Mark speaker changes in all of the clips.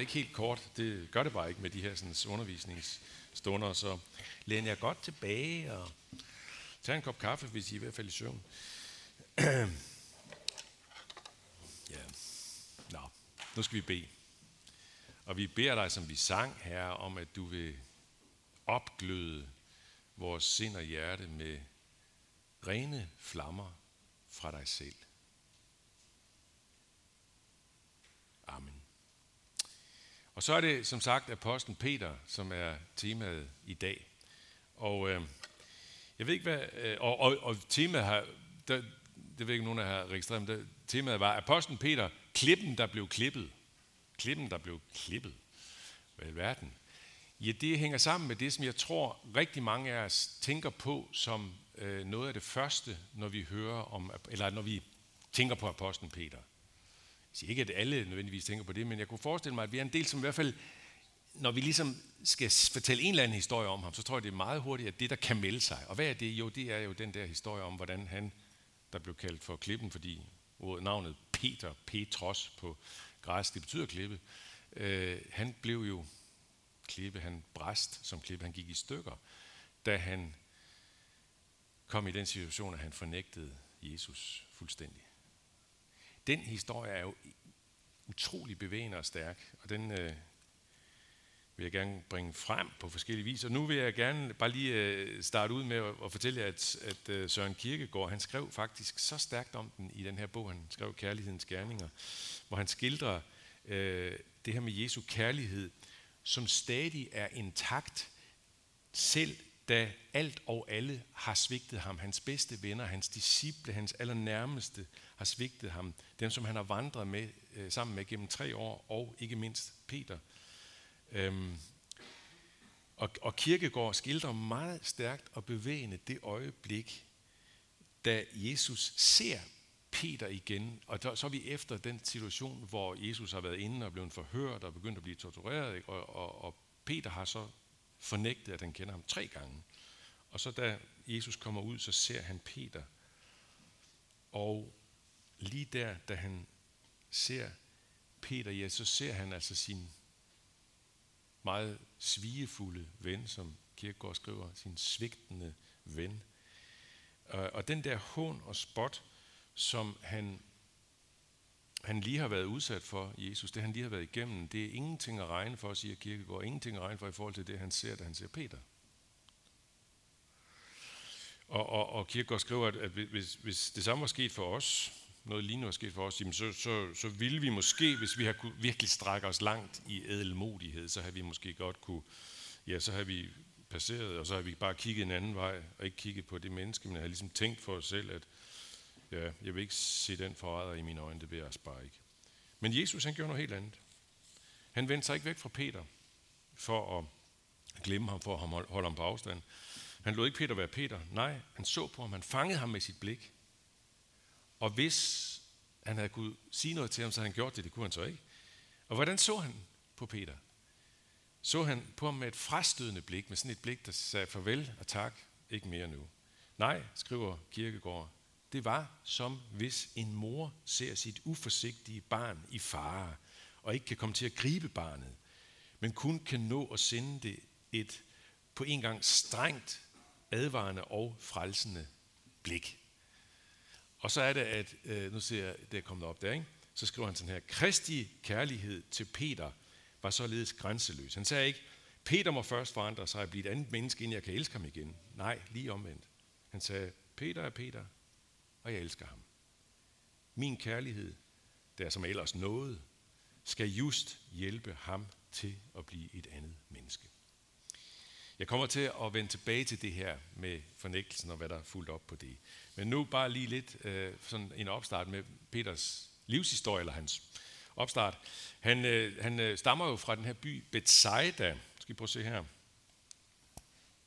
Speaker 1: ikke helt kort. Det gør det bare ikke med de her sådan, undervisningsstunder. Så læn jer godt tilbage og tag en kop kaffe, hvis I er i hvert fald i søvn. ja. Nå, nu skal vi bede. Og vi beder dig, som vi sang, her om at du vil opgløde vores sind og hjerte med rene flammer fra dig selv. Og så er det som sagt apostlen Peter, som er temaet i dag. Og øh, jeg ved ikke hvad, øh, og, og, og temaet har, der, det ved ikke nogen af jer har registreret, men der, temaet var apostlen Peter, klippen der blev klippet. Klippen der blev klippet. Hvad i verden? Ja, det hænger sammen med det, som jeg tror rigtig mange af os tænker på som øh, noget af det første, når vi hører om, eller når vi tænker på apostlen Peter. Jeg siger ikke, at alle nødvendigvis tænker på det, men jeg kunne forestille mig, at vi er en del, som i hvert fald, når vi ligesom skal fortælle en eller anden historie om ham, så tror jeg, det er meget hurtigt, at det, der kan melde sig. Og hvad er det? Jo, det er jo den der historie om, hvordan han, der blev kaldt for klippen, fordi navnet Peter, Petros på græs, det betyder klippe, øh, han blev jo klippe, han bræst som klippe, han gik i stykker, da han kom i den situation, at han fornægtede Jesus fuldstændig. Den historie er jo utrolig bevægende og stærk, og den øh, vil jeg gerne bringe frem på forskellige vis. Og nu vil jeg gerne bare lige øh, starte ud med at, at fortælle jer, at, at øh, Søren Kierkegaard, han skrev faktisk så stærkt om den i den her bog, han skrev Kærlighedens Gerninger, hvor han skildrer øh, det her med Jesu kærlighed, som stadig er intakt, selv da alt og alle har svigtet ham. Hans bedste venner, hans disciple, hans allernærmeste har svigtet ham. Dem, som han har vandret med, øh, sammen med gennem tre år, og ikke mindst Peter. Øhm, og, og Kirkegaard skildrer meget stærkt og bevægende det øjeblik, da Jesus ser Peter igen, og der, så er vi efter den situation, hvor Jesus har været inde og blevet forhørt og begyndt at blive tortureret, ikke? Og, og, og Peter har så fornægtet, at han kender ham tre gange. Og så da Jesus kommer ud, så ser han Peter. Og lige der, da han ser Peter, ja, så ser han altså sin meget svigefulde ven, som Kirkegaard skriver, sin svigtende ven. Og den der hån og spot, som han, han lige har været udsat for, Jesus, det han lige har været igennem, det er ingenting at regne for, siger Kirkegaard, ingenting at regne for i forhold til det, han ser, da han ser Peter. Og, og, og Kierkegaard skriver, at, at hvis, hvis det samme var sket for os, noget lignende var sket for os, jamen så, så, så ville vi måske, hvis vi har kunne virkelig strække os langt i ædelmodighed, så havde vi måske godt kunne, ja, så havde vi passeret, og så havde vi bare kigget en anden vej, og ikke kigget på det menneske, men har ligesom tænkt for os selv, at ja, jeg vil ikke se den forræder i mine øjne, det vil jeg altså bare ikke. Men Jesus, han gjorde noget helt andet. Han vendte sig ikke væk fra Peter, for at glemme ham, for at holde ham på afstand. Han lod ikke Peter være Peter. Nej, han så på ham. Han fangede ham med sit blik. Og hvis han havde kunne sige noget til ham, så havde han gjort det. Det kunne han så ikke. Og hvordan så han på Peter? Så han på ham med et frastødende blik, med sådan et blik, der sagde farvel og tak, ikke mere nu. Nej, skriver Kirkegård, det var som hvis en mor ser sit uforsigtige barn i fare, og ikke kan komme til at gribe barnet, men kun kan nå at sende det et på en gang strengt advarende og frelsende blik. Og så er det, at, øh, nu ser jeg, det er kommet op der, ikke? så skriver han sådan her, Kristi kærlighed til Peter var således grænseløs. Han sagde ikke, Peter må først forandre sig og blive et andet menneske, inden jeg kan elske ham igen. Nej, lige omvendt. Han sagde, Peter er Peter, og jeg elsker ham. Min kærlighed, der som ellers noget, skal just hjælpe ham til at blive et andet menneske. Jeg kommer til at vende tilbage til det her med fornægtelsen og hvad der er fuldt op på det. Men nu bare lige lidt øh, sådan en opstart med Peters livshistorie, eller hans opstart. Han, øh, han øh, stammer jo fra den her by Bethsaida. Skal I prøve at se her.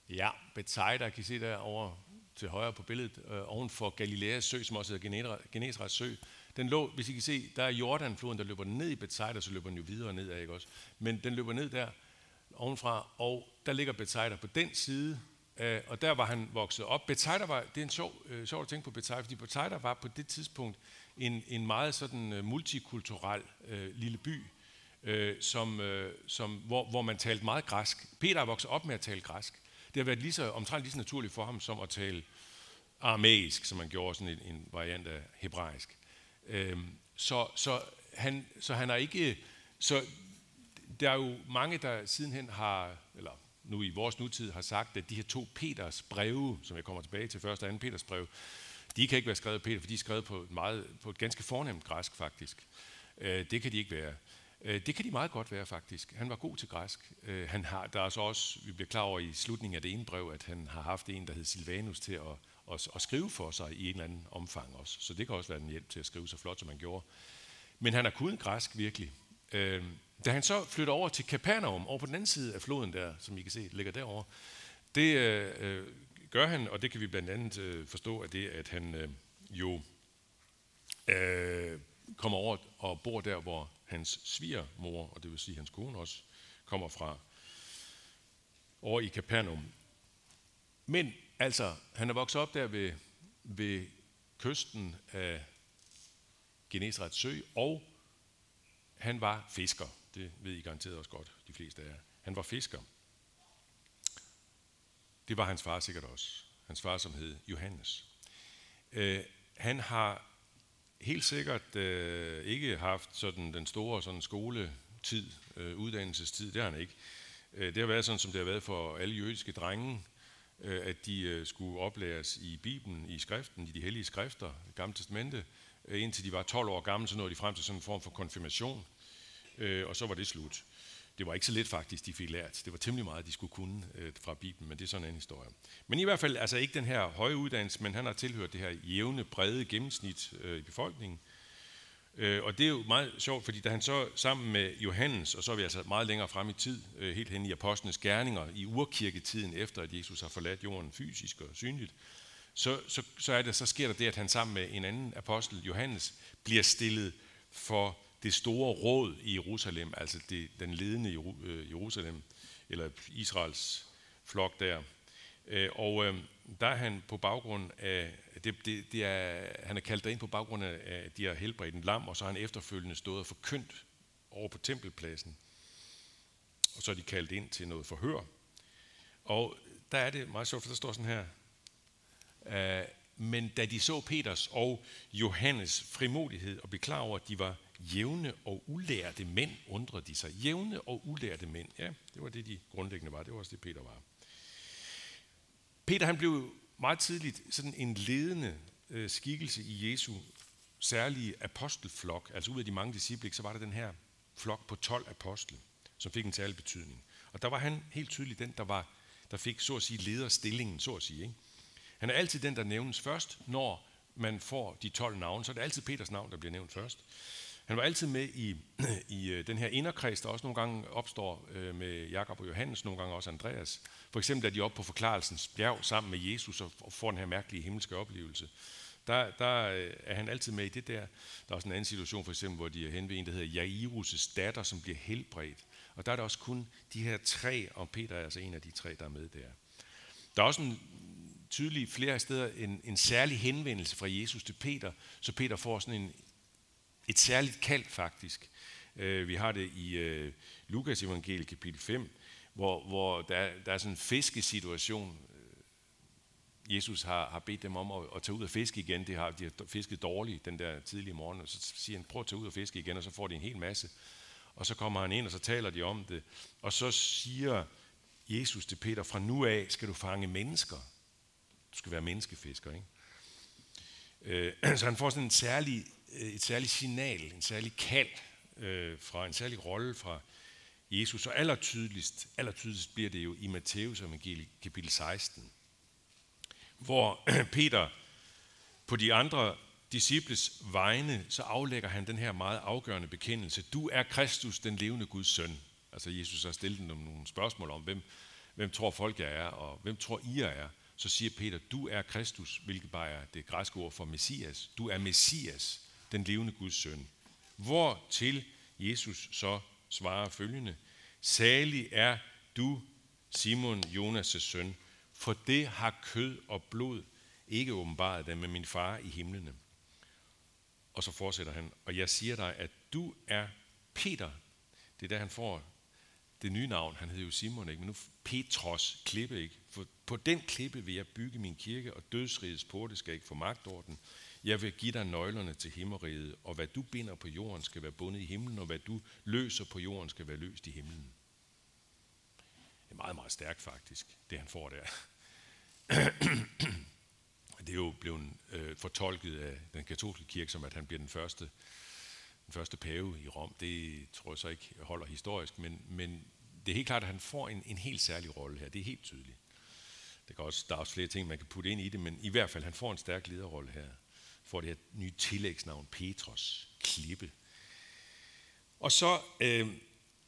Speaker 1: Ja, Bethsaida, kan I se der over til højre på billedet, øh, oven for Galileas sø, som også hedder Genesrets sø. Den lå, hvis I kan se, der er Jordanfloden, der løber ned i Bethsaida, så løber den jo videre nedad, ikke også? Men den løber ned der, ovenfra, og der ligger Bethsaida på den side, øh, og der var han vokset op. Bethsaida var, det er en sjov, øh, sjov at tænke på Bethsaida, fordi Bethsaida var på det tidspunkt en, en meget sådan øh, multikulturel øh, lille by, øh, som, øh, som, hvor, hvor man talte meget græsk. Peter er vokset op med at tale græsk. Det har været lige så, omtrent lige så naturligt for ham som at tale aramæisk, som man gjorde sådan en, en variant af hebraisk. Øh, så, så, han, så han er ikke... Så der er jo mange, der sidenhen har, eller nu i vores nutid har sagt, at de her to Peters breve, som jeg kommer tilbage til første og anden Peters brev, de kan ikke være skrevet af Peter, for de er skrevet på et, meget, på et ganske fornemt græsk faktisk. Øh, det kan de ikke være. Øh, det kan de meget godt være faktisk. Han var god til græsk. Øh, han har, der er så også, vi bliver klar over i slutningen af det ene brev, at han har haft en, der hed Silvanus til at, at, at skrive for sig i en eller anden omfang også. Så det kan også være en hjælp til at skrive så flot, som han gjorde. Men han er kunnet græsk virkelig. Øh, da han så flytter over til Capernaum, over på den anden side af floden der, som I kan se ligger derovre, det øh, øh gør han, og det kan vi blandt andet øh, forstå af det, at han øh, jo øh, kommer over og bor der, hvor hans svigermor, og det vil sige hans kone også, kommer fra over i Capernaum. Men altså, han er vokset op der ved, ved kysten af Genesrets sø, og han var fisker. Det ved I garanteret også godt, de fleste af jer. Han var fisker. Det var hans far sikkert også. Hans far, som hed Johannes. Øh, han har helt sikkert øh, ikke haft sådan den store sådan skoletid, øh, uddannelsestid. Det har han ikke. Øh, det har været sådan, som det har været for alle jødiske drenge, øh, at de øh, skulle oplæres i Bibelen, i skriften, i de hellige skrifter, Gamle Testamente, øh, indtil de var 12 år gamle, så nåede de frem til sådan en form for konfirmation øh, og så var det slut. Det var ikke så let faktisk, de fik lært. Det var temmelig meget, de skulle kunne øh, fra Bibelen, men det er sådan en historie. Men i hvert fald, altså ikke den her høje uddannelse, men han har tilhørt det her jævne, brede gennemsnit øh, i befolkningen. Øh, og det er jo meget sjovt, fordi da han så sammen med Johannes, og så er vi altså meget længere frem i tid, øh, helt hen i apostlenes gerninger, i urkirketiden, efter at Jesus har forladt jorden fysisk og synligt, så, så, så, er det, så sker der det, at han sammen med en anden apostel, Johannes, bliver stillet for det store råd i Jerusalem, altså det, den ledende øh, Jerusalem, eller Israels flok der. Øh, og øh, der er han på baggrund af, det, det, det er, han er kaldt ind på baggrund af, at de har helbredt en lam, og så har han efterfølgende stået og forkyndt over på tempelpladsen. Og så er de kaldt ind til noget forhør. Og der er det meget sjovt, for der står sådan her, øh, men da de så Peters og Johannes frimodighed og blev klar over, at de var jævne og ulærte mænd, undrede de sig. Jævne og ulærte mænd, ja, det var det, de grundlæggende var. Det var også det, Peter var. Peter han blev meget tidligt sådan en ledende øh, skikkelse i Jesu særlige apostelflok. Altså ud af de mange disciple, så var der den her flok på 12 apostle, som fik en særlig betydning. Og der var han helt tydeligt den, der, var, der fik så at sige lederstillingen, så at sige. Ikke? Han er altid den, der nævnes først, når man får de 12 navne. Så er det altid Peters navn, der bliver nævnt først. Han var altid med i, i øh, den her inderkreds, der også nogle gange opstår øh, med Jakob og Johannes, nogle gange også Andreas. For eksempel er de oppe på forklarelsens bjerg sammen med Jesus og får den her mærkelige himmelske oplevelse. Der, der øh, er han altid med i det der. Der er også en anden situation, for eksempel, hvor de er hen ved en, der hedder Jairus' datter, som bliver helbredt. Og der er der også kun de her tre, og Peter er altså en af de tre, der er med der. Der er også en tydelig flere steder en, en særlig henvendelse fra Jesus til Peter, så Peter får sådan en, et særligt kald faktisk. Øh, vi har det i øh, Lukas evangeliet kapitel 5, hvor, hvor der, der er sådan en fiskesituation. Øh, Jesus har, har bedt dem om at, at tage ud og fiske igen. Det har, de har fisket dårligt den der tidlige morgen, og så siger han, prøv at tage ud og fiske igen, og så får de en hel masse. Og så kommer han ind, og så taler de om det. Og så siger Jesus til Peter, fra nu af skal du fange mennesker. Du skal være menneskefisker, ikke? Øh, så han får sådan en særlig Øh, et særligt signal, en særlig kald øh, fra en særlig rolle fra Jesus. Og allertydeligst, allertydeligst bliver det jo i Matteus evangeliet kapitel 16, hvor Peter på de andre disciples vegne, så aflægger han den her meget afgørende bekendelse. Du er Kristus, den levende Guds søn. Altså Jesus har stillet dem nogle spørgsmål om, hvem, hvem tror folk jeg er, og hvem tror I jeg er. Så siger Peter, du er Kristus, hvilket bare er det græske ord for Messias. Du er Messias, den levende Guds søn. Hvor til Jesus så svarer følgende. Salig er du, Simon Jonas' søn, for det har kød og blod ikke åbenbaret dig med min far i himlene. Og så fortsætter han, og jeg siger dig, at du er Peter, Det er der, han får det nye navn. Han hedder jo Simon, ikke? men nu Petros klippe. Ikke? For på den klippe vil jeg bygge min kirke, og dødsrigets porte skal ikke få magt over den. Jeg vil give dig nøglerne til himmeriget, og hvad du binder på jorden skal være bundet i himlen, og hvad du løser på jorden skal være løst i himlen. Det er meget, meget stærkt faktisk, det han får der. det er jo blevet øh, fortolket af den katolske kirke som, at han bliver den første, den første pave i Rom. Det tror jeg så ikke holder historisk, men, men det er helt klart, at han får en, en helt særlig rolle her. Det er helt tydeligt. Det kan også, der er også flere ting, man kan putte ind i det, men i hvert fald, han får en stærk lederrolle her. Får det her nye tillægsnavn, Petros, klippe. Og så, øh,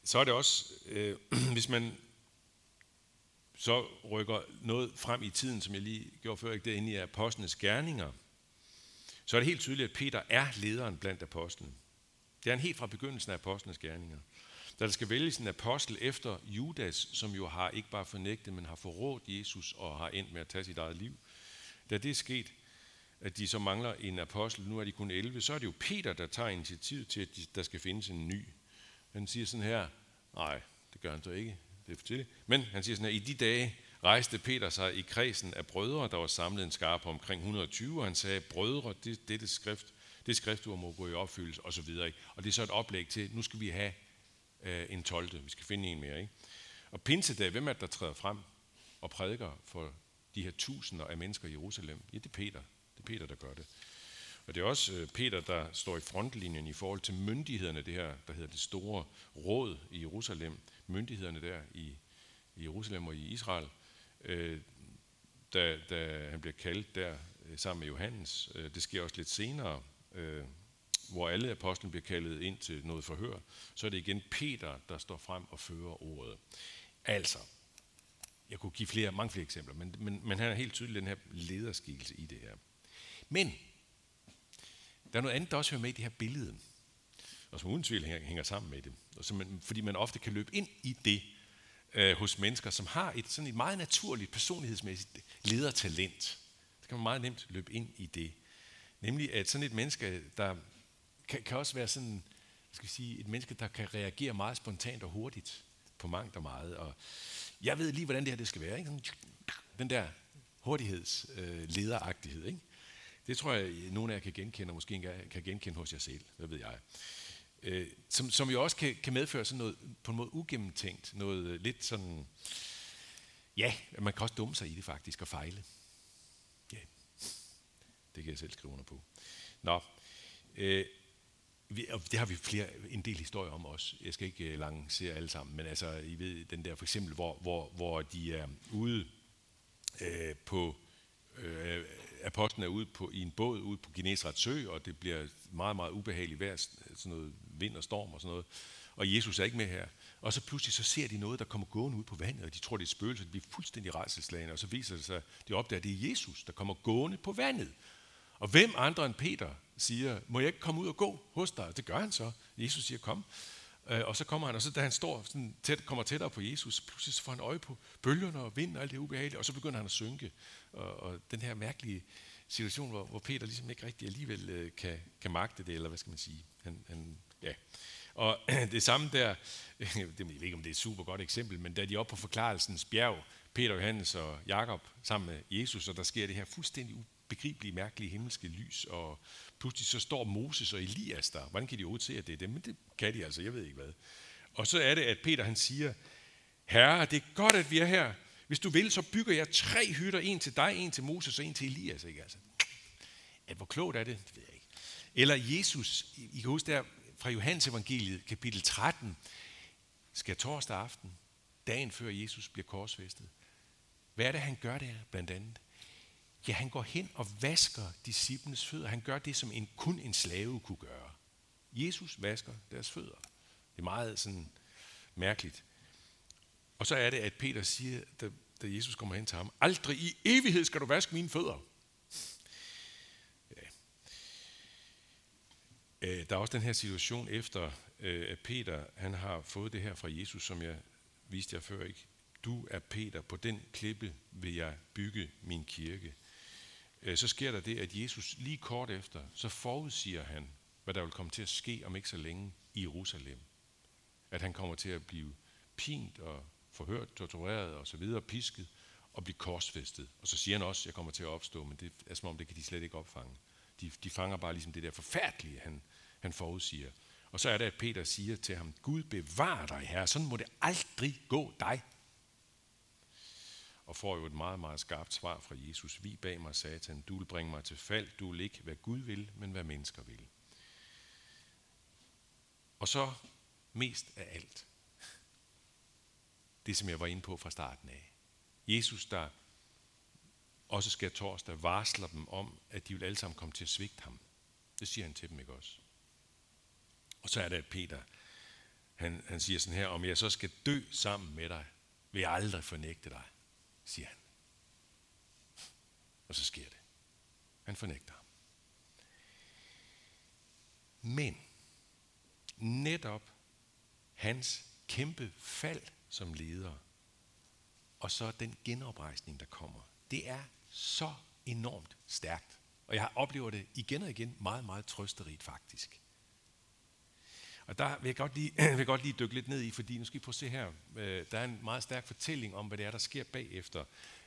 Speaker 1: så er det også, øh, hvis man så rykker noget frem i tiden, som jeg lige gjorde før, ikke derinde i apostlenes gerninger, så er det helt tydeligt, at Peter er lederen blandt apostlene. Det er han helt fra begyndelsen af apostlenes gerninger. Da der skal vælges en apostel efter Judas, som jo har ikke bare fornægtet, men har forrådt Jesus og har endt med at tage sit eget liv. Da det er sket, at de så mangler en apostel, nu er de kun 11, så er det jo Peter, der tager initiativ til, at der skal findes en ny. Han siger sådan her, nej, det gør han så ikke, det er for tidligt. Men han siger sådan her, i de dage rejste Peter sig i kredsen af brødre, der var samlet en skar på omkring 120, og han sagde, brødre, det, det, det skrift, det skriftord må gå i opfyldelse, og så videre. Og det er så et oplæg til, nu skal vi have øh, en 12. Vi skal finde en mere. Ikke? Og pinsedag, hvem er det, der træder frem og prædiker for de her tusinder af mennesker i Jerusalem? Ja, det er Peter. Peter, der gør det. Og det er også øh, Peter, der står i frontlinjen i forhold til myndighederne, det her, der hedder det store råd i Jerusalem. Myndighederne der i, i Jerusalem og i Israel. Øh, da, da han bliver kaldt der øh, sammen med Johannes. Øh, det sker også lidt senere, øh, hvor alle apostlene bliver kaldet ind til noget forhør, så er det igen Peter, der står frem og fører ordet. Altså, jeg kunne give flere, mange flere eksempler, men, men, men han er helt tydelig den her lederskikkelse i det her. Men, der er noget andet, der også hører med i det her billede, og som uden tvivl hænger, hænger sammen med det, og som man, fordi man ofte kan løbe ind i det øh, hos mennesker, som har et sådan et meget naturligt personlighedsmæssigt ledertalent. Så kan man meget nemt løbe ind i det. Nemlig at sådan et menneske, der kan, kan også være sådan, skal vi sige, et menneske, der kan reagere meget spontant og hurtigt på mangt og meget. Og jeg ved lige, hvordan det her det skal være. Ikke? Den der hurtighedslederagtighed. Øh, ikke? Det tror jeg, nogle af jer kan genkende, og måske engang kan genkende hos jer selv. Hvad ved jeg. Øh, som, som jo også kan, kan medføre sådan noget på en måde ugennemtænkt. Noget øh, lidt sådan... Ja, man kan også dumme sig i det faktisk og fejle. Ja, det kan jeg selv skrive under på. Nå, øh, vi, og det har vi flere, en del historier om også. Jeg skal ikke øh, lancere alle sammen, men altså, I ved, den der for eksempel, hvor, hvor, hvor de er ude øh, på, øh, apostlen er ude på, i en båd ude på Genesrets sø, og det bliver meget, meget ubehageligt vejr, sådan noget vind og storm og sådan noget. Og Jesus er ikke med her. Og så pludselig så ser de noget, der kommer gående ud på vandet, og de tror, det er et spøgelse, de bliver fuldstændig rejselslagende, og så viser det sig, de opdager, at det er Jesus, der kommer gående på vandet. Og hvem andre end Peter siger, må jeg ikke komme ud og gå hos dig? Det gør han så. Jesus siger, kom. Øh, og så kommer han, og så da han står sådan tæt, kommer tættere på Jesus, pludselig får han øje på bølgerne og vind og alt det ubehagelige, og så begynder han at synke. Og, og den her mærkelige situation, hvor, hvor Peter ligesom ikke rigtig alligevel øh, kan, kan magte det, eller hvad skal man sige. Han, han, ja. Og det samme der, det, jeg ved ikke om det er et super godt eksempel, men da de er oppe på forklarelsens bjerg, Peter, Johannes og Jakob sammen med Jesus, og der sker det her fuldstændig begribelige, mærkelige himmelske lys, og pludselig så står Moses og Elias der. Hvordan kan de overhovedet se, at det er dem? Men det kan de altså, jeg ved ikke hvad. Og så er det, at Peter han siger, Herre, det er godt, at vi er her. Hvis du vil, så bygger jeg tre hytter, en til dig, en til Moses og en til Elias. Ikke? Altså, at hvor klogt er det? Det ved jeg ikke. Eller Jesus, I kan huske der fra Johannes evangeliet, kapitel 13, skal torsdag aften, dagen før Jesus bliver korsfæstet. Hvad er det, han gør der blandt andet? Ja, han går hen og vasker disciplenes fødder. Han gør det, som en, kun en slave kunne gøre. Jesus vasker deres fødder. Det er meget sådan mærkeligt. Og så er det, at Peter siger, da, da Jesus kommer hen til ham, aldrig i evighed skal du vaske mine fødder. Ja. Øh, der er også den her situation efter, øh, at Peter han har fået det her fra Jesus, som jeg viste jer før. ikke. Du er Peter, på den klippe vil jeg bygge min kirke. Øh, så sker der det, at Jesus lige kort efter, så forudsiger han, hvad der vil komme til at ske om ikke så længe i Jerusalem. at han kommer til at blive pint og forhørt, tortureret og så videre, pisket og blive korsfæstet. Og så siger han også, at jeg kommer til at opstå, men det er som om, det kan de slet ikke opfange. De, de fanger bare ligesom det der forfærdelige, han, han forudsiger. Og så er det, at Peter siger til ham, Gud bevar dig, herre, sådan må det aldrig gå dig. Og får jo et meget, meget skarpt svar fra Jesus. Vi bag mig, satan, du vil bringe mig til fald, du vil ikke, hvad Gud vil, men hvad mennesker vil. Og så mest af alt, det som jeg var inde på fra starten af. Jesus, der også skal torsdag, varsler dem om, at de vil alle sammen komme til at svigte ham. Det siger han til dem, ikke også? Og så er det, at Peter, han, han siger sådan her, om jeg så skal dø sammen med dig, vil jeg aldrig fornægte dig, siger han. Og så sker det. Han fornægter ham. Men netop hans kæmpe fald som leder, og så den genoprejsning, der kommer, det er så enormt stærkt. Og jeg oplever det igen og igen meget, meget trøsterigt faktisk. Og der vil jeg godt lige, vil jeg godt lige dykke lidt ned i, fordi nu skal I prøve at se her. Øh, der er en meget stærk fortælling om, hvad det er, der sker bagefter.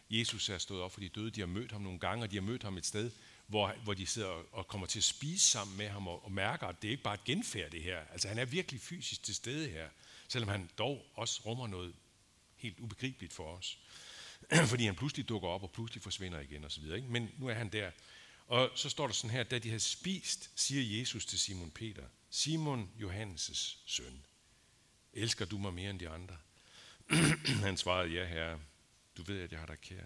Speaker 1: Jesus er stået op for de døde, de har mødt ham nogle gange, og de har mødt ham et sted, hvor, hvor de sidder og kommer til at spise sammen med ham, og, og mærker, at det er ikke bare et genfærd, det her. Altså han er virkelig fysisk til stede her, selvom han dog også rummer noget helt ubegribeligt for os. Fordi han pludselig dukker op, og pludselig forsvinder igen osv. Men nu er han der. Og så står der sådan her, da de havde spist, siger Jesus til Simon Peter, Simon Johannes' søn, elsker du mig mere end de andre? han svarede, ja herre, du ved, at jeg har dig kær.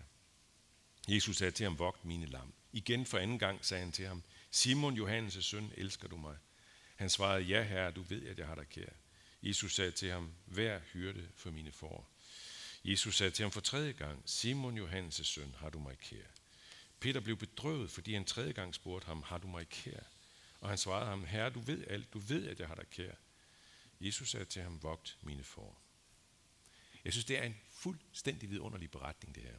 Speaker 1: Jesus sagde til ham, vogt mine lam. Igen for anden gang sagde han til ham, Simon Johannes' søn, elsker du mig? Han svarede, ja herre, du ved, at jeg har dig kær. Jesus sagde til ham, vær hyrde for mine får. Jesus sagde til ham for tredje gang, Simon Johannes' søn, har du mig kær? Peter blev bedrøvet, fordi han tredje gang spurgte ham, har du mig kær? Og han svarede ham, herre, du ved alt, du ved, at jeg har dig kær. Jesus sagde til ham, vogt mine får. Jeg synes, det er en fuldstændig vidunderlig beretning, det her.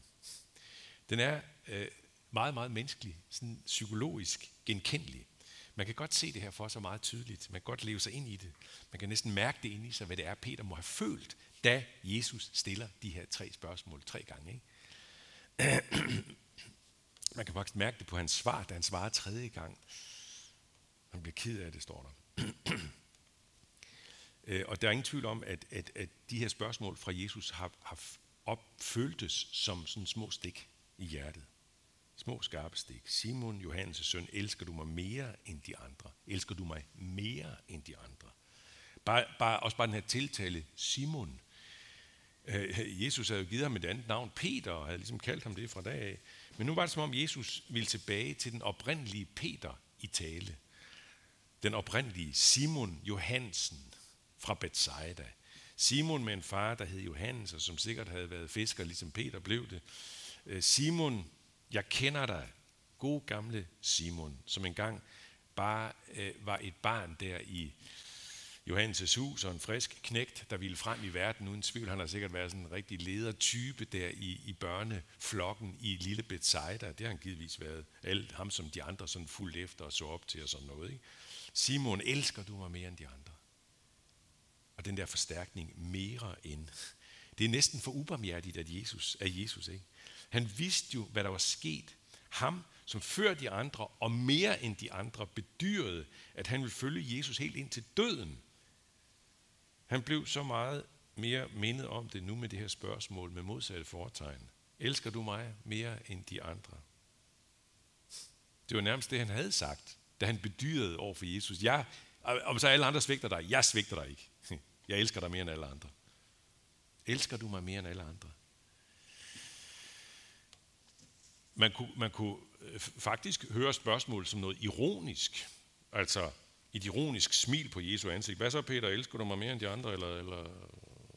Speaker 1: Den er øh, meget, meget menneskelig, sådan psykologisk genkendelig. Man kan godt se det her for sig meget tydeligt. Man kan godt leve sig ind i det. Man kan næsten mærke det ind i sig, hvad det er, Peter må have følt, da Jesus stiller de her tre spørgsmål tre gange. Ikke? Man kan faktisk mærke det på hans svar, da han svarer tredje gang. Han bliver ked af det, står der. Øh, og der er ingen tvivl om, at, at, at de her spørgsmål fra Jesus har, har opføltes som sådan små stik i hjertet. Små skarpe stik. Simon, Johannes' søn, elsker du mig mere end de andre? Elsker du mig mere end de andre? Bare, bare, også bare den her tiltale, Simon. Øh, Jesus havde jo givet ham et andet navn, Peter, og havde ligesom kaldt ham det fra dag af. Men nu var det som om, Jesus ville tilbage til den oprindelige Peter i tale. Den oprindelige Simon Johansen fra Bethsaida. Simon med en far, der hed Johannes, og som sikkert havde været fisker, ligesom Peter blev det. Øh, Simon, jeg kender dig, god gamle Simon, som engang bare øh, var et barn der i Johannes' hus og en frisk knægt, der ville frem i verden uden tvivl. Han har sikkert været sådan en rigtig ledertype der i, i børneflokken i lille Bethsaida. Det har han givetvis været. Alt ham som de andre sådan fuldt efter og så op til og sådan noget. Ikke? Simon, elsker du mig mere end de andre? Og den der forstærkning mere end. Det er næsten for ubarmhjertigt at Jesus, af Jesus. Ikke? Han vidste jo, hvad der var sket. Ham, som før de andre og mere end de andre bedyrede, at han ville følge Jesus helt ind til døden. Han blev så meget mere mindet om det nu med det her spørgsmål med modsatte foretegn. Elsker du mig mere end de andre? Det var nærmest det, han havde sagt, da han bedyrede over for Jesus. Jeg, om så alle andre svigter dig, jeg svigter dig ikke. Jeg elsker dig mere end alle andre. Elsker du mig mere end alle andre? Man kunne, man kunne øh, faktisk høre spørgsmålet som noget ironisk. Altså, et ironisk smil på Jesu ansigt. Hvad så, Peter? Elsker du mig mere end de andre? Eller, eller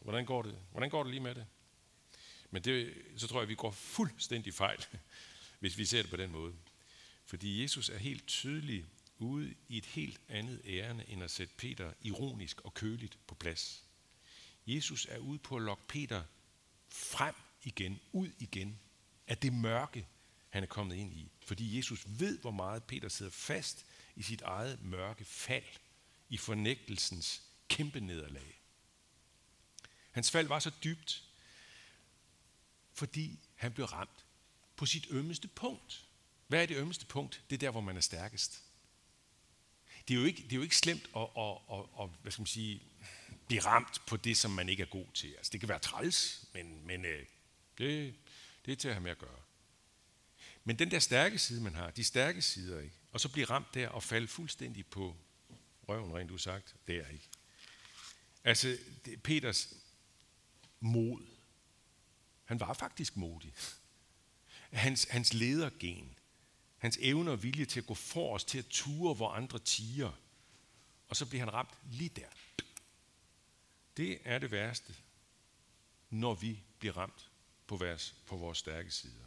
Speaker 1: hvordan, går det? hvordan går det lige med det? Men det, så tror jeg, vi går fuldstændig fejl, hvis vi ser det på den måde. Fordi Jesus er helt tydelig ude i et helt andet ærende, end at sætte Peter ironisk og køligt på plads. Jesus er ude på at lokke Peter frem igen, ud igen, af det mørke, han er kommet ind i. Fordi Jesus ved, hvor meget Peter sidder fast i sit eget mørke fald, i fornægtelsens kæmpe nederlag. Hans fald var så dybt, fordi han blev ramt på sit ømmeste punkt. Hvad er det ømmeste punkt? Det er der, hvor man er stærkest. Det er jo ikke, det er jo ikke slemt at, at, at, at hvad skal man sige, blive ramt på det, som man ikke er god til. Altså, det kan være træls, men, men øh, det, det er til at have med at gøre. Men den der stærke side, man har, de stærke sider, ikke? og så blive ramt der og falde fuldstændig på røven, rent du sagt, det er ikke. Altså, det, Peters mod, han var faktisk modig. Hans, hans ledergen, hans evne og vilje til at gå os til at ture, hvor andre tiger, og så bliver han ramt lige der. Det er det værste, når vi bliver ramt på vores, på vores stærke sider.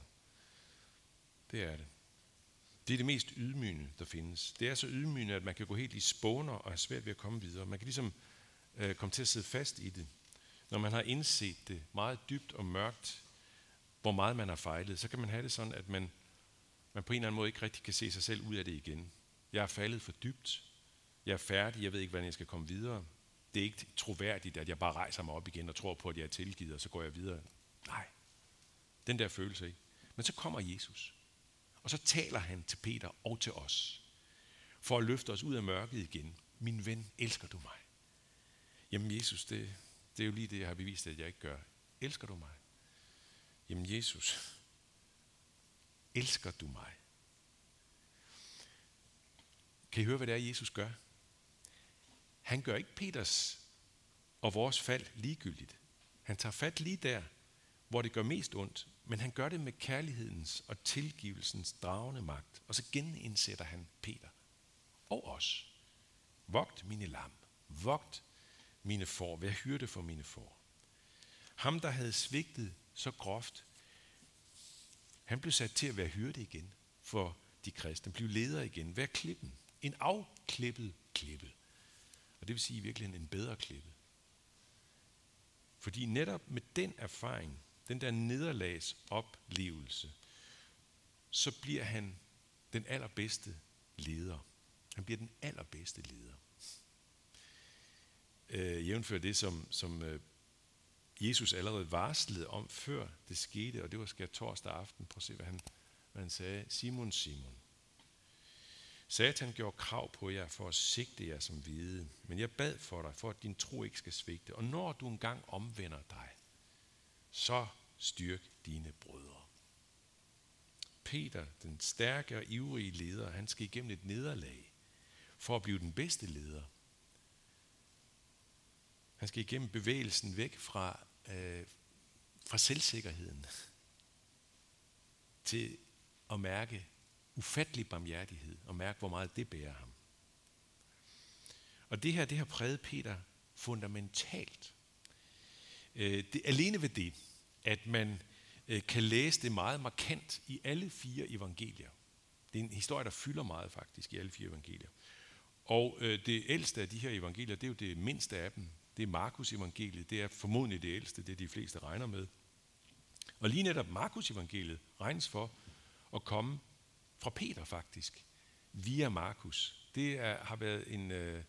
Speaker 1: Det er det. Det er det mest ydmygende, der findes. Det er så ydmygende, at man kan gå helt i spåner og have svært ved at komme videre. Man kan ligesom øh, komme til at sidde fast i det. Når man har indset det meget dybt og mørkt, hvor meget man har fejlet, så kan man have det sådan, at man, man på en eller anden måde ikke rigtig kan se sig selv ud af det igen. Jeg er faldet for dybt. Jeg er færdig. Jeg ved ikke, hvordan jeg skal komme videre. Det er ikke troværdigt, at jeg bare rejser mig op igen og tror på, at jeg er tilgivet, og så går jeg videre. Nej, den der følelse ikke. Men så kommer Jesus. Og så taler han til Peter og til os, for at løfte os ud af mørket igen. Min ven, elsker du mig? Jamen Jesus, det, det er jo lige det, jeg har bevist, at jeg ikke gør. Elsker du mig? Jamen Jesus, elsker du mig? Kan I høre, hvad det er, Jesus gør? Han gør ikke Peters og vores fald ligegyldigt. Han tager fat lige der, hvor det gør mest ondt, men han gør det med kærlighedens og tilgivelsens dragende magt. Og så genindsætter han Peter og os. Vogt mine lam. Vogt mine får. Vær hyrde for mine får. Ham, der havde svigtet så groft, han blev sat til at være hyrde igen for de kristne. Blev leder igen. Vær klippen. En afklippet klippe. Og det vil sige i virkeligheden en bedre klippe. Fordi netop med den erfaring, den der nederlags oplevelse, så bliver han den allerbedste leder. Han bliver den allerbedste leder. Øh, jævnfør det, som, som øh, Jesus allerede varslede om, før det skete, og det var skal torsdag aften. Prøv at se, hvad han, hvad han sagde. Simon, Simon. Satan gjorde krav på jer for at sigte jer som hvide, men jeg bad for dig, for at din tro ikke skal svigte. Og når du engang omvender dig, så styrk dine brødre. Peter, den stærke og ivrige leder, han skal igennem et nederlag for at blive den bedste leder. Han skal igennem bevægelsen væk fra, øh, fra selvsikkerheden til at mærke ufattelig barmhjertighed og mærke, hvor meget det bærer ham. Og det her, det har præget Peter fundamentalt. Øh, det, alene ved det, at man øh, kan læse det meget markant i alle fire evangelier. Det er en historie, der fylder meget faktisk i alle fire evangelier. Og øh, det ældste af de her evangelier, det er jo det mindste af dem. Det er Markus evangeliet. Det er formodentlig det ældste, det de fleste regner med. Og lige netop Markus evangeliet regnes for at komme fra Peter faktisk, via Markus. Det er, har været en, øh,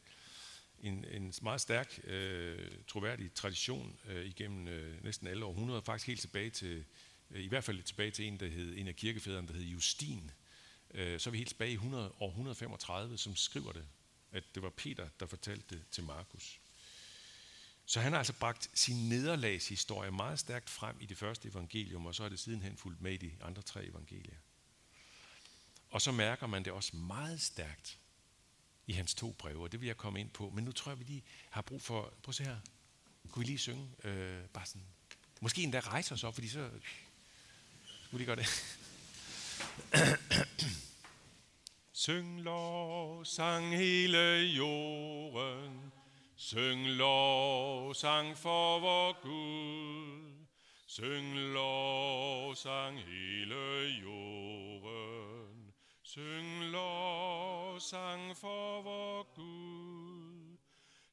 Speaker 1: en, en meget stærk, øh, troværdig tradition øh, igennem øh, næsten alle århundreder, faktisk helt tilbage til, øh, i hvert fald tilbage til en, der hed, en af kirkefædrene, der hed Justin. Øh, så er vi helt tilbage i 100, år 135, som skriver det, at det var Peter, der fortalte det til Markus. Så han har altså bragt sin nederlagshistorie meget stærkt frem i det første evangelium, og så er det sidenhen fulgt med i de andre tre evangelier. Og så mærker man det også meget stærkt i hans to breve, og det vil jeg komme ind på. Men nu tror jeg, vi lige har brug for... Prøv at se her. Kunne vi lige synge? Øh, bare sådan. Måske endda rejse os op, fordi så... Skulle de gøre det? Syng lov, sang hele jorden. Syng lovsang for vor Gud. Syng lovsang hele jorden. Syng lovsang for vor Gud.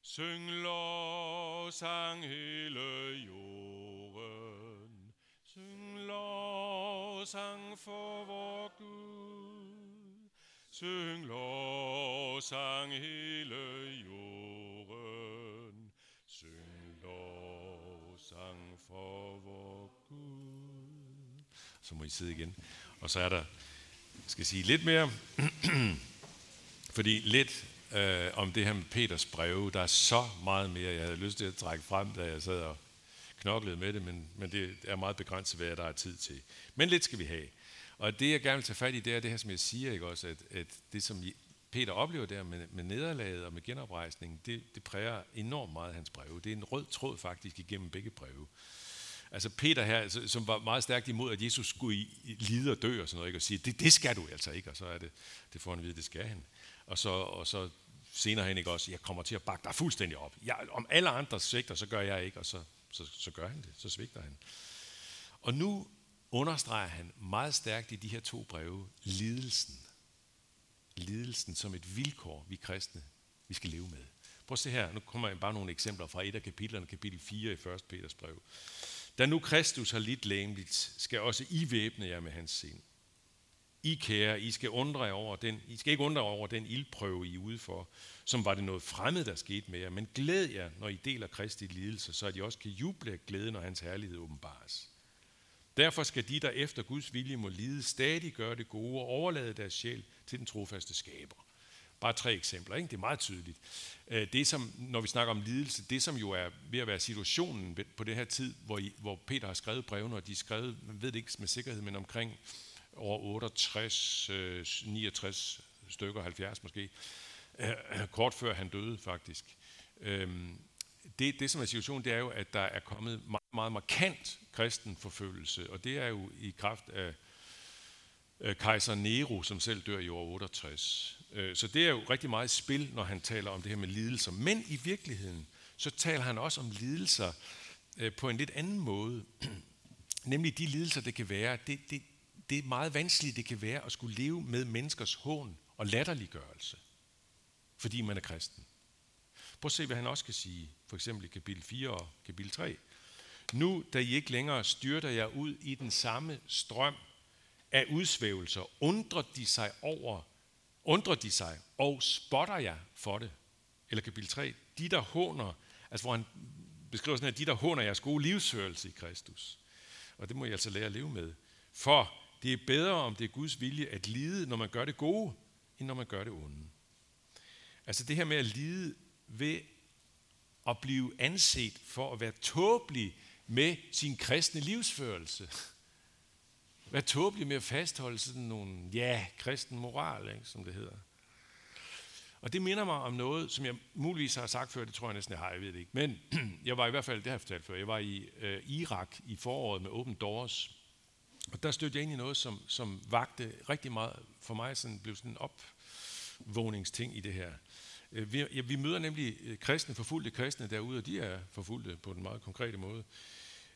Speaker 1: Syng lovsang hele jorden. Syng lovsang for vor Gud. Syng lovsang hele jorden. Sang for vor Gud. Så må I sidde igen. Og så er der, jeg skal sige lidt mere, fordi lidt øh, om det her med Peters breve, der er så meget mere, jeg havde lyst til at trække frem, da jeg sad og knoklede med det, men, men det er meget begrænset, hvad der er tid til. Men lidt skal vi have. Og det, jeg gerne vil tage fat i, det er det her, som jeg siger, ikke også, at, at det, som Peter oplever der med, med nederlaget og med genoprejsningen, det, det præger enormt meget hans breve. Det er en rød tråd faktisk igennem begge breve. Altså Peter her, altså, som var meget stærkt imod, at Jesus skulle i, lide og dø og sådan noget, ikke? og sige, det, det skal du altså ikke, og så er det, det får han at vide, det skal han. Og så, og så senere hen ikke også, jeg kommer til at bakke dig fuldstændig op. Jeg, om alle andre svigter, så gør jeg ikke, og så, så, så gør han det, så svigter han. Og nu understreger han meget stærkt i de her to breve lidelsen. Lidelsen som et vilkår, vi kristne, vi skal leve med. Prøv at se her, nu kommer jeg bare nogle eksempler fra et af kapitlerne, kapitel 4 i 1. Peters brev. Da nu Kristus har lidt læmeligt, skal også I væbne jer med hans sind. I kære, I skal, undre jer over den, I skal ikke undre over den ildprøve, I er ude for, som var det noget fremmed, der skete med jer. Men glæd jer, når I deler Kristi lidelse, så at I også kan juble af glæde, når hans herlighed åbenbares. Derfor skal de, der efter Guds vilje må lide, stadig gøre det gode og overlade deres sjæl til den trofaste skaber. Bare tre eksempler, ikke? det er meget tydeligt. Øh, det som, når vi snakker om lidelse, det som jo er ved at være situationen på det her tid, hvor, I, hvor Peter har skrevet brevene, og de er skrevet, man ved det ikke med sikkerhed, men omkring over 68, 69 stykker, 70 måske, øh, kort før han døde faktisk. Øhm, det, det som er situationen, det er jo, at der er kommet meget, markant kristen forfølgelse, og det er jo i kraft af kejser Nero, som selv dør i år 68. Øh, så det er jo rigtig meget spil, når han taler om det her med lidelser. Men i virkeligheden, så taler han også om lidelser øh, på en lidt anden måde. Nemlig de lidelser, det kan være, det, det, det er meget vanskeligt, det kan være at skulle leve med menneskers hån og latterliggørelse, fordi man er kristen. Prøv at se, hvad han også kan sige, for eksempel i kapitel 4 og kapitel 3. Nu, da I ikke længere styrter jer ud i den samme strøm af udsvævelser, undrer de sig over, undrer de sig og spotter jer for det. Eller kapitel 3, de der håner, altså hvor han beskriver sådan, her, de der håner jeres gode livsførelse i Kristus. Og det må I altså lære at leve med. For det er bedre, om det er Guds vilje at lide, når man gør det gode, end når man gør det onde. Altså det her med at lide ved at blive anset for at være tåbelig med sin kristne livsførelse. Hvad tåbelig med at fastholde sådan nogle, ja, kristen moral, ikke, som det hedder. Og det minder mig om noget, som jeg muligvis har sagt før, det tror jeg næsten, jeg har, jeg ved det ikke. Men jeg var i hvert fald, det har jeg fortalt før, jeg var i øh, Irak i foråret med Open Doors, og der stødte jeg ind i noget, som, som vagte rigtig meget for mig, sådan blev sådan en opvågningsting i det her. Øh, vi, ja, vi møder nemlig øh, kristne, forfulgte kristne derude, og de er forfulgte på en meget konkrete måde.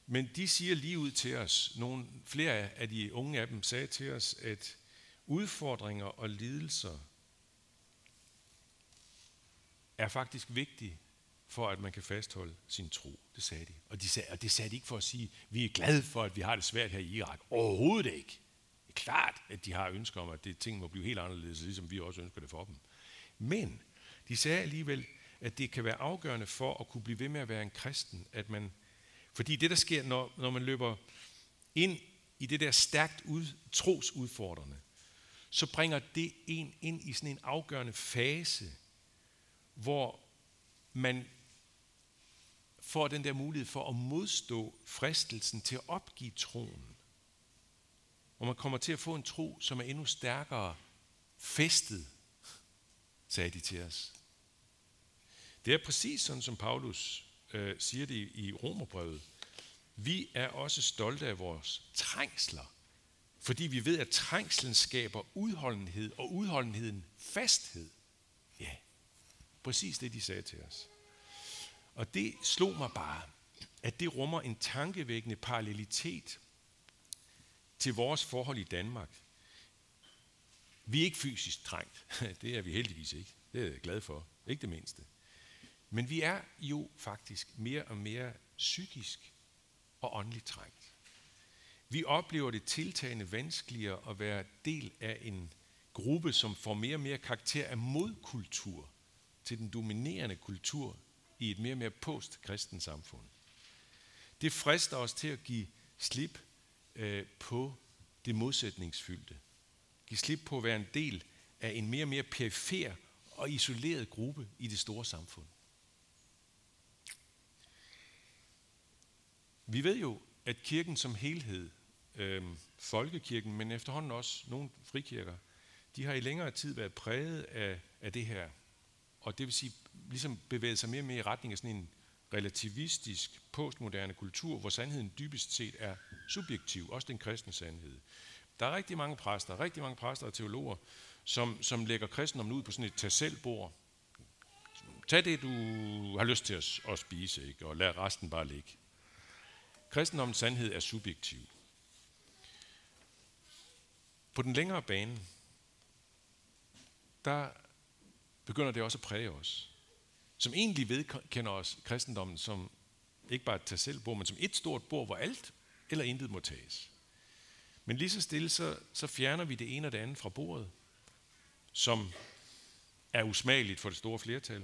Speaker 1: Men de siger lige ud til os, nogle, flere af de unge af dem sagde til os, at udfordringer og lidelser er faktisk vigtige for at man kan fastholde sin tro. Det sagde de. Og, de sagde, og det sagde de ikke for at sige, vi er glade for, at vi har det svært her i Irak. Overhovedet ikke. Det er klart, at de har ønsker om, at det ting må blive helt anderledes, ligesom vi også ønsker det for dem. Men de sagde alligevel, at det kan være afgørende for at kunne blive ved med at være en kristen, at man, fordi det der sker, når, når man løber ind i det der stærkt ud, trosudfordrende, så bringer det en ind i sådan en afgørende fase, hvor man får den der mulighed for at modstå fristelsen til at opgive troen. Og man kommer til at få en tro, som er endnu stærkere festet, sagde de til os. Det er præcis sådan, som Paulus øh, siger det i, i Romerbrevet. Vi er også stolte af vores trængsler, fordi vi ved, at trængslen skaber udholdenhed, og udholdenheden fasthed. Ja, præcis det, de sagde til os. Og det slog mig bare, at det rummer en tankevækkende parallelitet til vores forhold i Danmark. Vi er ikke fysisk trængt. Det er vi heldigvis ikke. Det er jeg glad for. Ikke det mindste. Men vi er jo faktisk mere og mere psykisk og åndeligt trængt. Vi oplever det tiltagende vanskeligere at være del af en gruppe, som får mere og mere karakter af modkultur til den dominerende kultur i et mere og mere postkristen samfund. det frister os til at give slip øh, på det modsætningsfyldte. Give slip på at være en del af en mere og mere perifer og isoleret gruppe i det store samfund. Vi ved jo, at kirken som helhed, øh, folkekirken, men efterhånden også nogle frikirker, de har i længere tid været præget af, af det her. Og det vil sige, ligesom bevæget sig mere og mere i retning af sådan en relativistisk, postmoderne kultur, hvor sandheden dybest set er subjektiv, også den kristne sandhed. Der er rigtig mange præster, rigtig mange præster og teologer, som, som lægger kristendommen ud på sådan et tag selv bord. Tag det, du har lyst til at, at spise, ikke? og lad resten bare ligge. Kristendommens sandhed er subjektiv. På den længere bane, der begynder det også at præge os. Som egentlig vedkender os kristendommen som ikke bare et tag selv bord, men som et stort bord, hvor alt eller intet må tages. Men lige så stille, så, så fjerner vi det ene og det andet fra bordet, som er usmageligt for det store flertal.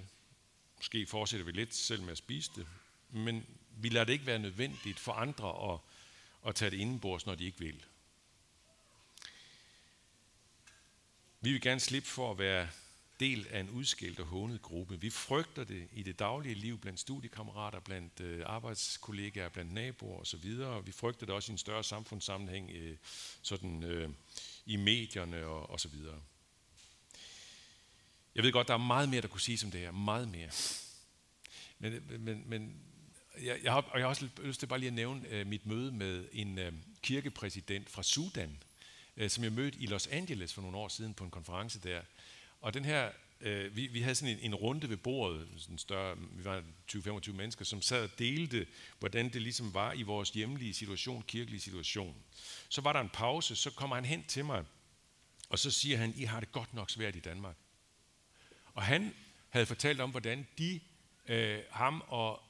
Speaker 1: Måske fortsætter vi lidt selv med at spise det, men vi lader det ikke være nødvendigt for andre at, at tage det indenbords, når de ikke vil. Vi vil gerne slippe for at være del af en udskilt og hånet gruppe. Vi frygter det i det daglige liv blandt studiekammerater, blandt øh, arbejdskollegaer, blandt naboer osv. Vi frygter det også i en større samfundssammenhæng, øh, sådan øh, i medierne og, og så videre. Jeg ved godt, der er meget mere, der kunne sige om det her. Meget mere. Men, øh, men, men jeg, jeg, har, og jeg har også lyst til bare lige at nævne øh, mit møde med en øh, kirkepræsident fra Sudan, øh, som jeg mødte i Los Angeles for nogle år siden på en konference der. Og den her, øh, vi, vi havde sådan en, en runde ved bordet, sådan større, vi var 20-25 mennesker, som sad og delte, hvordan det ligesom var i vores hjemlige situation, kirkelige situation. Så var der en pause, så kommer han hen til mig, og så siger han, I har det godt nok svært i Danmark. Og han havde fortalt om, hvordan de, øh, ham og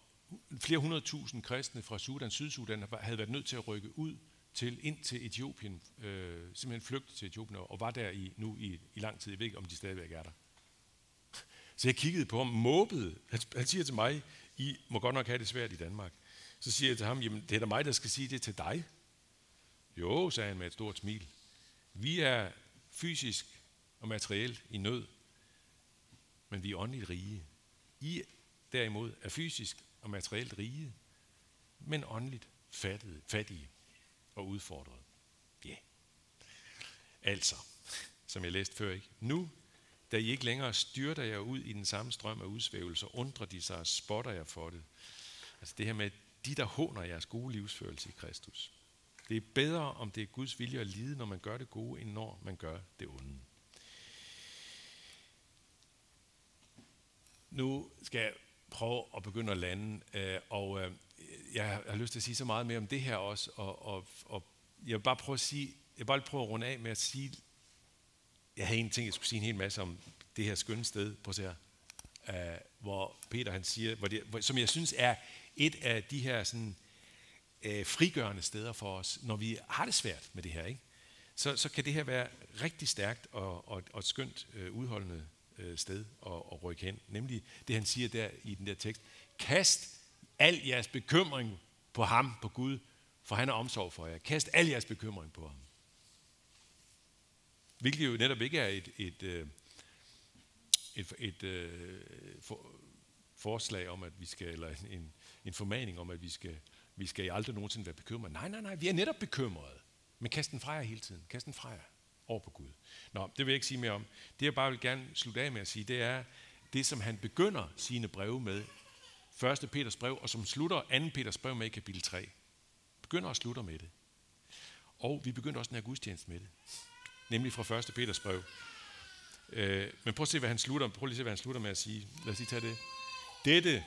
Speaker 1: flere hundredtusind kristne fra Sudan, Sydsudan, havde været nødt til at rykke ud til, ind til Etiopien, øh, simpelthen flygte til Etiopien, og var der i, nu i, i lang tid. Jeg ved ikke, om de stadigvæk er der. Så jeg kiggede på ham, måbede. Han, han siger til mig, I må godt nok have det svært i Danmark. Så siger jeg til ham, jamen det er da mig, der skal sige det til dig. Jo, sagde han med et stort smil. Vi er fysisk og materielt i nød, men vi er åndeligt rige. I derimod er fysisk og materielt rige, men åndeligt fattige. fattige og udfordret. Ja. Yeah. Altså, som jeg læste før, ikke? Nu, da I ikke længere styrter jer ud i den samme strøm af udsvævelser, undrer de sig og spotter jer for det. Altså det her med, de der håner jeres gode livsførelse i Kristus. Det er bedre, om det er Guds vilje at lide, når man gør det gode, end når man gør det onde. Nu skal jeg prøve at begynde at lande, øh, og øh, jeg har lyst til at sige så meget mere om det her også, og, og, og jeg vil bare prøve at sige, jeg vil bare prøve at runde af med at sige, jeg havde en ting, jeg skulle sige en hel masse om det her skønne sted, på her, uh, hvor Peter han siger, hvor det, hvor, som jeg synes er et af de her sådan, uh, frigørende steder for os, når vi har det svært med det her, ikke? Så, så kan det her være rigtig stærkt og, og, og et skønt uh, udholdende uh, sted at, at rykke hen. Nemlig det, han siger der i den der tekst. Kast al jeres bekymring på ham, på Gud, for han er omsorg for jer. Kast al jeres bekymring på ham. Hvilket jo netop ikke er et, et, øh, et, et, et for, forslag om, at vi skal, eller en, en formaning om, at vi skal, vi skal aldrig nogensinde være bekymrede. Nej, nej, nej, vi er netop bekymrede. Men kast den fra jer hele tiden. Kast den fra jer over på Gud. Nå, det vil jeg ikke sige mere om. Det jeg bare vil gerne slutte af med at sige, det er det, som han begynder sine breve med 1. Peters brev, og som slutter 2. Peters brev med i kapitel 3. Begynder og slutter med det. Og vi begynder også den her gudstjeneste med det. Nemlig fra 1. Peters brev. Øh, men prøv at se, hvad han slutter, prøv lige at se, hvad han slutter med at sige. Lad os lige tage det. Dette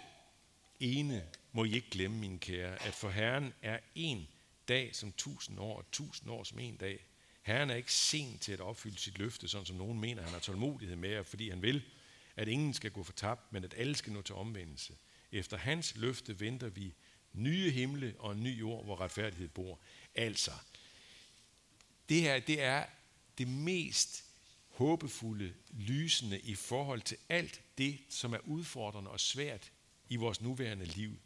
Speaker 1: ene må I ikke glemme, mine kære, at for Herren er en dag som tusind år, og tusind år som en dag. Herren er ikke sen til at opfylde sit løfte, sådan som nogen mener, han har tålmodighed med, fordi han vil, at ingen skal gå fortabt, men at alle skal nå til omvendelse. Efter hans løfte venter vi nye himle og en ny jord, hvor retfærdighed bor. Altså, det her det er det mest håbefulde, lysende i forhold til alt det, som er udfordrende og svært i vores nuværende liv.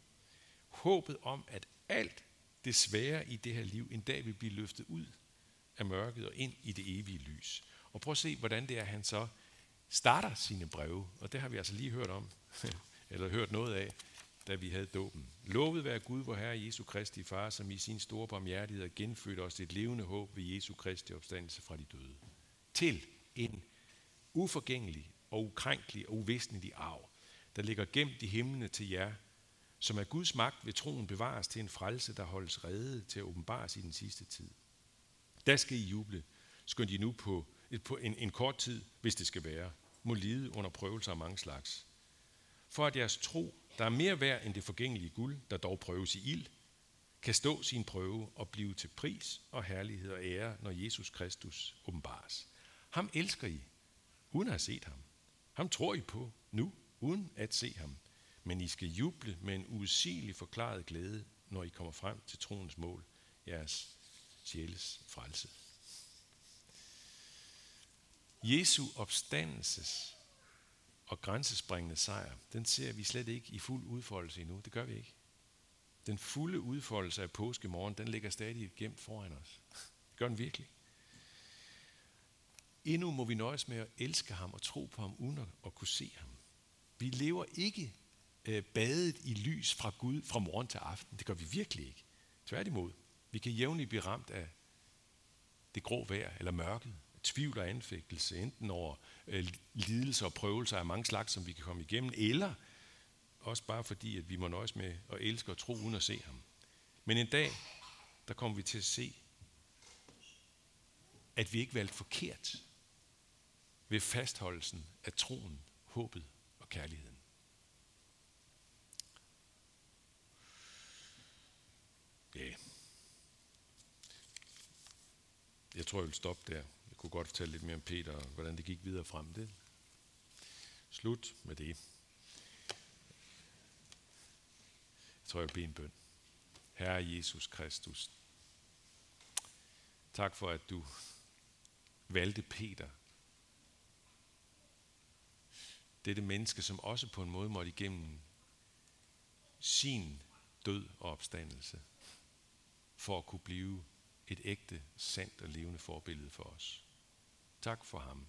Speaker 1: Håbet om, at alt det svære i det her liv en dag vil blive løftet ud af mørket og ind i det evige lys. Og prøv at se, hvordan det er, han så starter sine breve. Og det har vi altså lige hørt om, eller hørt noget af, da vi havde dåben. Lovet være Gud, vor Herre Jesu Kristi Far, som i sin store barmhjertighed genfødte os et levende håb ved Jesu Kristi opstandelse fra de døde. Til en uforgængelig og ukrænkelig og uvisnelig arv, der ligger gemt i himlene til jer, som af Guds magt ved troen bevares til en frelse, der holdes redde til at åbenbares i den sidste tid. Der skal I juble, skønt I nu på, på en, en kort tid, hvis det skal være, må lide under prøvelser af mange slags. For at jeres tro, der er mere værd end det forgængelige guld, der dog prøves i ild, kan stå sin prøve og blive til pris og herlighed og ære, når Jesus Kristus åbenbares. Ham elsker I, uden at have set ham. Ham tror I på nu, uden at se ham. Men I skal juble med en usigelig forklaret glæde, når I kommer frem til troens mål, jeres sjæles frelse. Jesu opstandelses og grænsespringende sejr, den ser vi slet ikke i fuld udfoldelse endnu. Det gør vi ikke. Den fulde udfoldelse af påskemorgen, den ligger stadig gemt foran os. Det gør den virkelig. Endnu må vi nøjes med at elske ham og tro på ham, uden at kunne se ham. Vi lever ikke øh, badet i lys fra Gud fra morgen til aften. Det gør vi virkelig ikke. Tværtimod. Vi kan jævnligt blive ramt af det grå vejr eller mørket, tvivl og anfægtelse, enten over øh, lidelser og prøvelser af mange slags, som vi kan komme igennem, eller også bare fordi, at vi må nøjes med at elske og tro uden at se ham. Men en dag, der kommer vi til at se, at vi ikke valgte forkert ved fastholdelsen af troen, håbet og kærligheden. Ja. Yeah. Jeg tror, jeg vil stoppe der. Kunne godt fortælle lidt mere om Peter, og hvordan det gik videre frem. Det. Slut med det. Jeg tror, jeg vil en bøn. Herre Jesus Kristus, tak for, at du valgte Peter. Dette menneske, som også på en måde måtte igennem sin død og opstandelse, for at kunne blive et ægte, sandt og levende forbillede for os. Tak for ham.